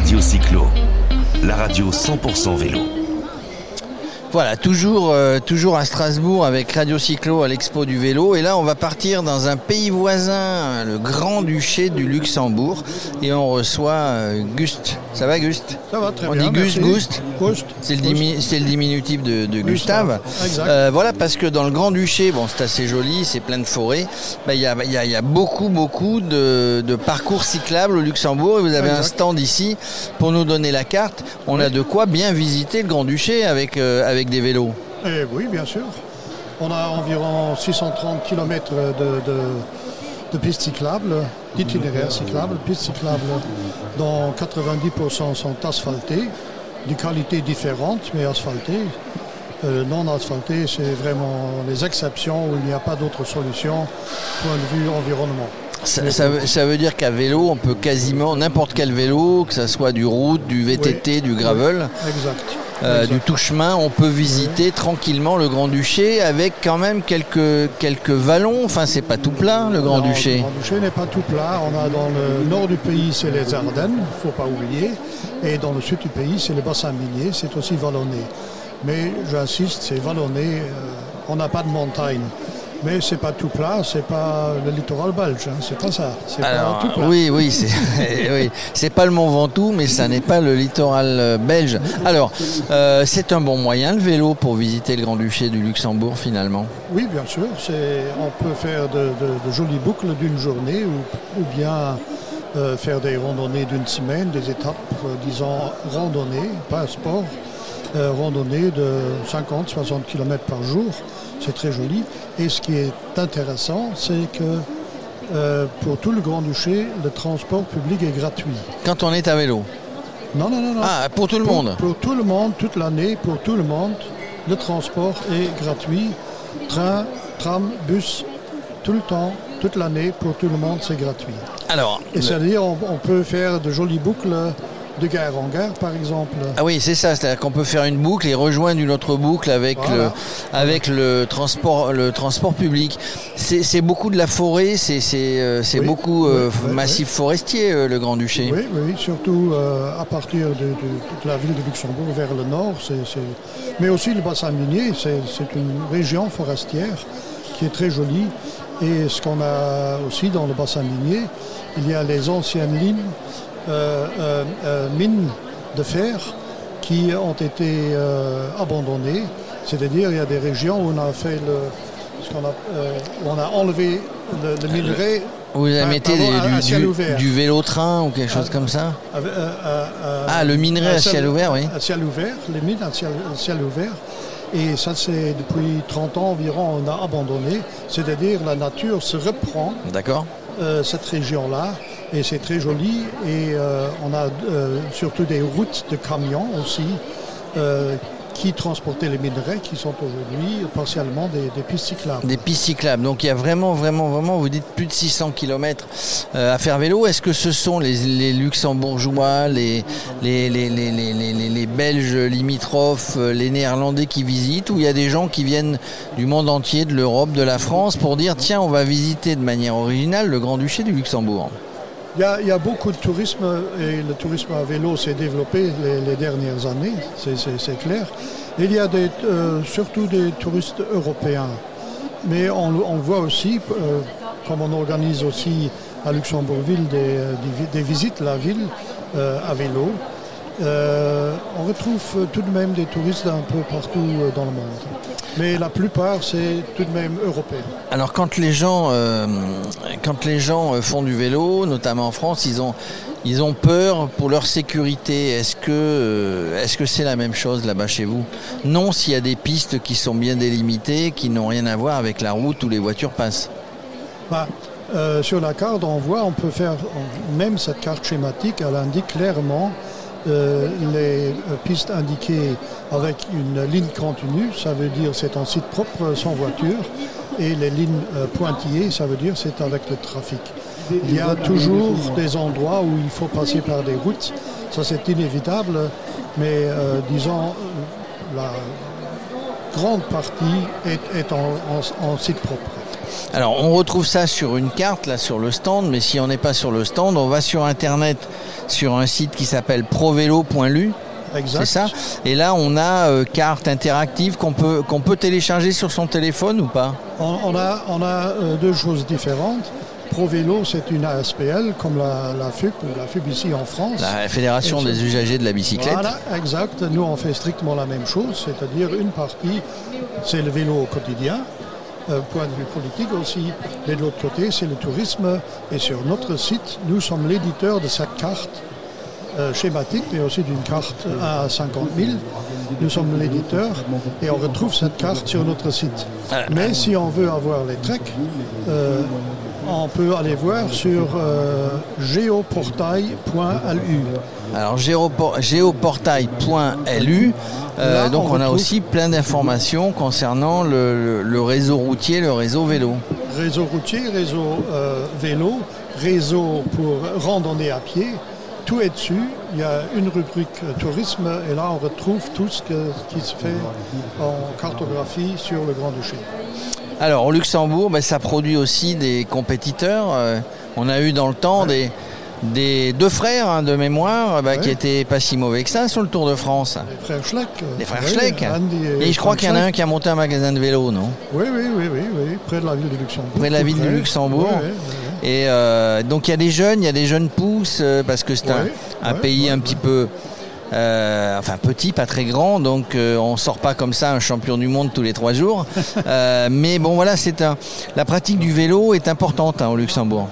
Radio Cyclo, la radio 100% vélo. Voilà, toujours, euh, toujours à Strasbourg avec Radio Cyclo à l'Expo du vélo. Et là, on va partir dans un pays voisin, le Grand-Duché du Luxembourg. Et on reçoit euh, Gust. Ça va, Gust Ça va très On bien. dit Gust. Gust. C'est le, dimi- c'est le diminutif de, de Gustave. exact. Euh, voilà, parce que dans le Grand-Duché, bon, c'est assez joli, c'est plein de forêts. Bah, Il y, a, il y a- il y a beaucoup, beaucoup de, de parcours cyclables au Luxembourg. Et vous avez un stand ici pour nous donner la carte. On a de quoi bien visiter le Grand-Duché avec, euh, avec des vélos. Eh oui, bien sûr. On a environ 630 km de, de, de pistes cyclables, d'itinéraires cyclables, pistes cyclables dont 90% sont asphaltées, de qualités différentes mais asphaltées. Euh, non asphaltées, c'est vraiment les exceptions où il n'y a pas d'autre solution point de vue environnement. Ça, ça veut, ça veut dire qu'à vélo, on peut quasiment n'importe quel vélo, que ce soit du route, du VTT, du gravel, Exact. Euh, du tout-chemin, on peut visiter tranquillement le Grand-Duché avec quand même quelques, quelques vallons. Enfin, c'est pas tout plat, le Grand-Duché. Le Grand-Duché n'est pas tout plat. On a dans le nord du pays, c'est les Ardennes, il ne faut pas oublier. Et dans le sud du pays, c'est le bassin minier, c'est aussi vallonné. Mais j'insiste, c'est vallonné. euh, on n'a pas de montagne. Mais c'est pas tout plat, c'est pas le littoral belge, hein, c'est pas ça. C'est pas Alors, tout plat. oui, oui, c'est oui. c'est pas le Mont Ventoux, mais ça n'est pas le littoral euh, belge. Alors, euh, c'est un bon moyen le vélo pour visiter le Grand-Duché du Luxembourg finalement? Oui, bien sûr. c'est- On peut faire de, de- de jolies boucles d'une journée ou, ou bien euh, faire des randonnées d'une semaine, des étapes, euh, disons, randonnées, pas sport, euh, randonnées de 50-60 km par jour. C'est très joli. Et ce qui est intéressant, c'est que euh, pour tout le Grand-Duché, le transport public est gratuit. Quand on est à vélo? Non, non, non, non. Ah, pour tout le Pour- monde. Pour tout le monde, toute l'année, pour tout le monde, le transport est gratuit. Train, tram, bus, tout le temps, toute l'année, pour tout le monde, c'est gratuit. Alors, Et c'est-à-dire, on, on peut faire de jolies boucles de gare en gare, par exemple. Ah oui, c'est ça, c'est-à-dire qu'on peut faire une boucle et rejoindre une autre boucle avec, Voilà. le, avec le, transport, le transport public. C'est beaucoup de la forêt, c'est euh, Oui, beaucoup euh, oui, massif forestier, euh, le Grand-Duché. Oui, oui, surtout euh, à partir de, de- de la ville de Luxembourg vers le nord. Mais aussi le bassin minier, c'est une région forestière qui est très jolie. Et ce qu'on a aussi dans le bassin minier, il y a les anciennes lignes, mines de fer qui ont été euh, abandonnées. C'est-à-dire il y a des régions où on a fait le, ce qu'on a, euh, où on a enlevé le, le minerai Vous Ah, mettez du, vélo-train ou quelque chose comme ça euh, euh, euh, Ah, le minerai à ciel ouvert, oui. À ciel ouvert, les mines à ciel, ouvert. Et ça, c'est depuis 30 ans environ, on a abandonné. C'est-à-dire, la nature se reprend D'accord euh, cette région-là. Et c'est très joli. Et euh, on a euh, surtout des routes de camions aussi euh, qui transportaient les minerais, qui sont aujourd'hui partiellement des, pistes cyclables. Des pistes cyclables. Donc il y a vraiment, vraiment, vraiment, vous dites plus de 600 km à faire vélo. Est-ce que ce sont les, les luxembourgeois, les, les, les, les, Belges limitrophes, les Néerlandais qui visitent, ou il y a des gens qui viennent du monde entier, de l'Europe, de la France, pour dire tiens, on va visiter de manière originale le Grand-Duché du Luxembourg? Il y, a, beaucoup de tourisme et le tourisme à vélo s'est développé les, dernières années, c'est- clair. Il y a euh, surtout des touristes européens. Mais on, voit aussi, euh, comme on organise aussi à Luxembourgville des, euh, des vi- des visites la ville à vélo, euh, on retrouve tout de même des touristes un peu partout euh, dans le monde. Mais la plupart, c'est tout de même européen. Alors quand les gens, euh, quand les gens euh, font du vélo, notamment en France, ils ont, ils ont peur pour leur sécurité. Est-ce que, euh, c'est la même chose là-bas chez vous? Non, s'il y a des pistes qui sont bien délimitées, qui n'ont rien à voir avec la route où les voitures passent. Bah, euh, sur la carte, on voit, on peut faire, on- même cette carte schématique, elle indique clairement euh, les euh, pistes indiquées avec une ligne continue, ça veut dire c'est en site propre sans voiture, et les lignes euh, pointillées, ça veut dire c'est avec le trafic. Il y a toujours des endroits où il faut passer par des routes, ça c'est inévitable, mais euh, disons, euh, la grande partie est, en site propre. Alors on retrouve ça sur une carte là sur le stand, mais si on n'est pas sur le stand, on va sur internet sur un site qui s'appelle provelo.lu. Exact. C'est ça? Et là, on a euh, carte interactive qu'on peut qu'on peut télécharger sur son téléphone ou pas? On, on a, on a euh, deux choses différentes. ProVélo, c'est une ASPL comme la, la FUP, la FUP ici en France. La Fédération des usagers de la bicyclette. Voilà, exact. Nous, on fait strictement la même chose, c'est-à-dire une partie, c'est le vélo au quotidien, euh, point de vue politique aussi, mais de l'autre côté, c'est le tourisme. Et sur notre site, nous sommes l'éditeur de cette carte euh, schématique, mais aussi d'une carte à 50 000. Nous sommes l'éditeur et on retrouve cette carte sur notre site. Mais si on veut avoir les treks, euh, on peut aller voir sur euh, géoportail.lu. Alors géopor- géoportail.lu. euh, donc on on, a aussi plein d'informations concernant le, réseau routier, le réseau vélo. Réseau routier, réseau euh, vélo, réseau pour randonnée à pied. Tout est dessus. Il y a une rubrique tourisme et là on retrouve tout ce que- qui se fait en cartographie sur le Grand-Duché. Alors au Luxembourg, ben, ça produit aussi des compétiteurs. Euh, on a eu dans le temps des, des deux frères hein, de mémoire ben, qui étaient pas si mauvais que ça sur le Tour de France. Les frères Schleck. Les frères oui, Schleck. Et je crois qu'il y en a un qui a monté un magasin de vélo, non? Oui, oui, oui, oui, oui, près de la ville de Luxembourg. Près de la ville du. Luxembourg. Et euh, donc il y a des jeunes, il y a des jeunes pousses, euh, parce que c'est un, pays un petit peu, euh, enfin petit, pas très grand, donc euh, on sort pas comme ça un champion du monde tous les trois jours. Euh, mais bon voilà, c'est un, la pratique du vélo est importante hein, au Luxembourg.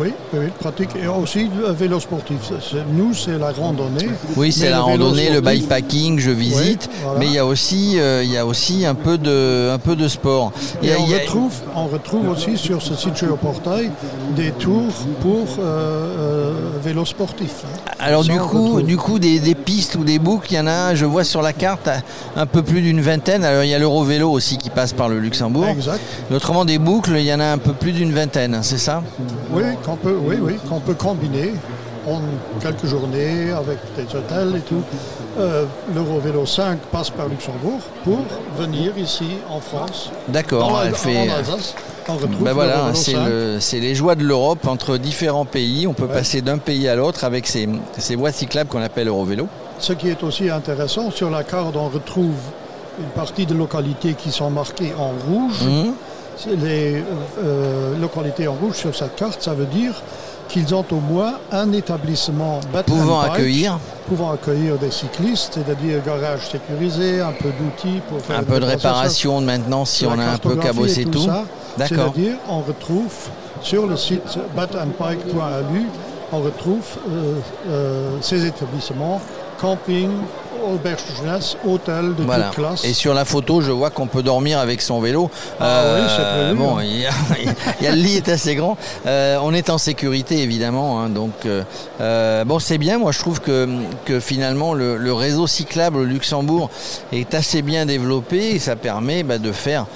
Oui, oui, pratique. Et aussi le vélo sportif. C'est- Nous, c'est la randonnée. Oui, c'est la randonnée, le bikepacking, je visite, voilà. mais il y a aussi, euh, il y a aussi un peu de, un peu de sport. Et on a- retrouve, on retrouve aussi sur ce site Géoportail des tours pour euh, euh, vélo sportif. Alors du coup, du coup des, des pistes ou des boucles, il y en a, je vois sur la carte, un peu plus d'une vingtaine. Alors il y a l'Eurovélo aussi qui passe par le Luxembourg. Exact. Autrement, des boucles, il y en a un peu plus d'une vingtaine, hein, c'est ça? Oui, qu'on peut, oui, oui, qu'on peut combiner en quelques journées avec des hôtels et tout. Euh, L'Eurovélo 5 passe par Luxembourg pour venir ici en France. D'accord, elle fait... en Alsace, retrouve Ben voilà, c'est 5. le- c'est les joies de l'Europe entre différents pays. On peut Ouais. passer d'un pays à l'autre avec ces, ces voies cyclables qu'on appelle Eurovélo. Ce qui est aussi intéressant, sur la carte, on retrouve une partie de localités qui sont marquées en rouge. Mhm. Les euh, localités en rouge sur cette carte, ça veut dire qu'ils ont au moins un établissement Pouvant bike accueillir pouvant accueillir des cyclistes, c'est-à-dire garage sécurisé, un peu d'outils pour faire un peu de réparation, de maintenant si on a un peu cabossé tout. ça. D'accord. C'est-à-dire, on retrouve sur le site batandbike.lu, on retrouve euh, euh, ces établissements, camping, auberge jeunesse, hôtel de Voilà. toute classe. Et sur la photo, je vois qu'on peut dormir avec son vélo. Ah oui, c'est prévu, bon, il y, a, il y a- le lit est assez grand. Euh, on est en sécurité évidemment, hein, donc euh, euh, bon, c'est bien. Moi, je trouve que, que finalement le, le réseau cyclable au Luxembourg est assez bien développé et ça permet bah, de faire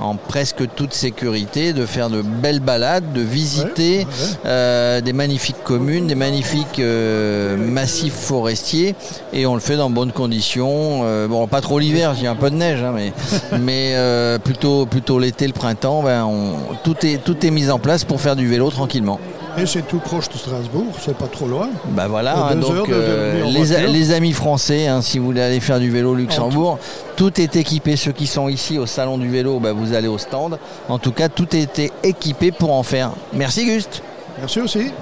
en presque toute sécurité, de faire de belles balades, de visiter Ouais, ouais. euh, des magnifiques communes, des magnifiques euh, massifs forestiers, et on le fait dans bonnes conditions. Euh, bon, pas trop l'hiver, il y a un peu de neige, hein, mais, mais plutôt, plutôt l'été, le printemps, ben, on- tout, est, tout est mis en place pour faire du vélo tranquillement. Et c'est tout proche de Strasbourg, c'est pas trop loin. Ben voilà, hein, donc euh, les, les amis français, hein, si vous voulez aller faire du vélo au Luxembourg, tout est équipé. Ceux qui sont ici au salon du vélo, ben, vous allez au stand. En tout cas, tout est équipé pour en faire. Merci Gust. Merci aussi.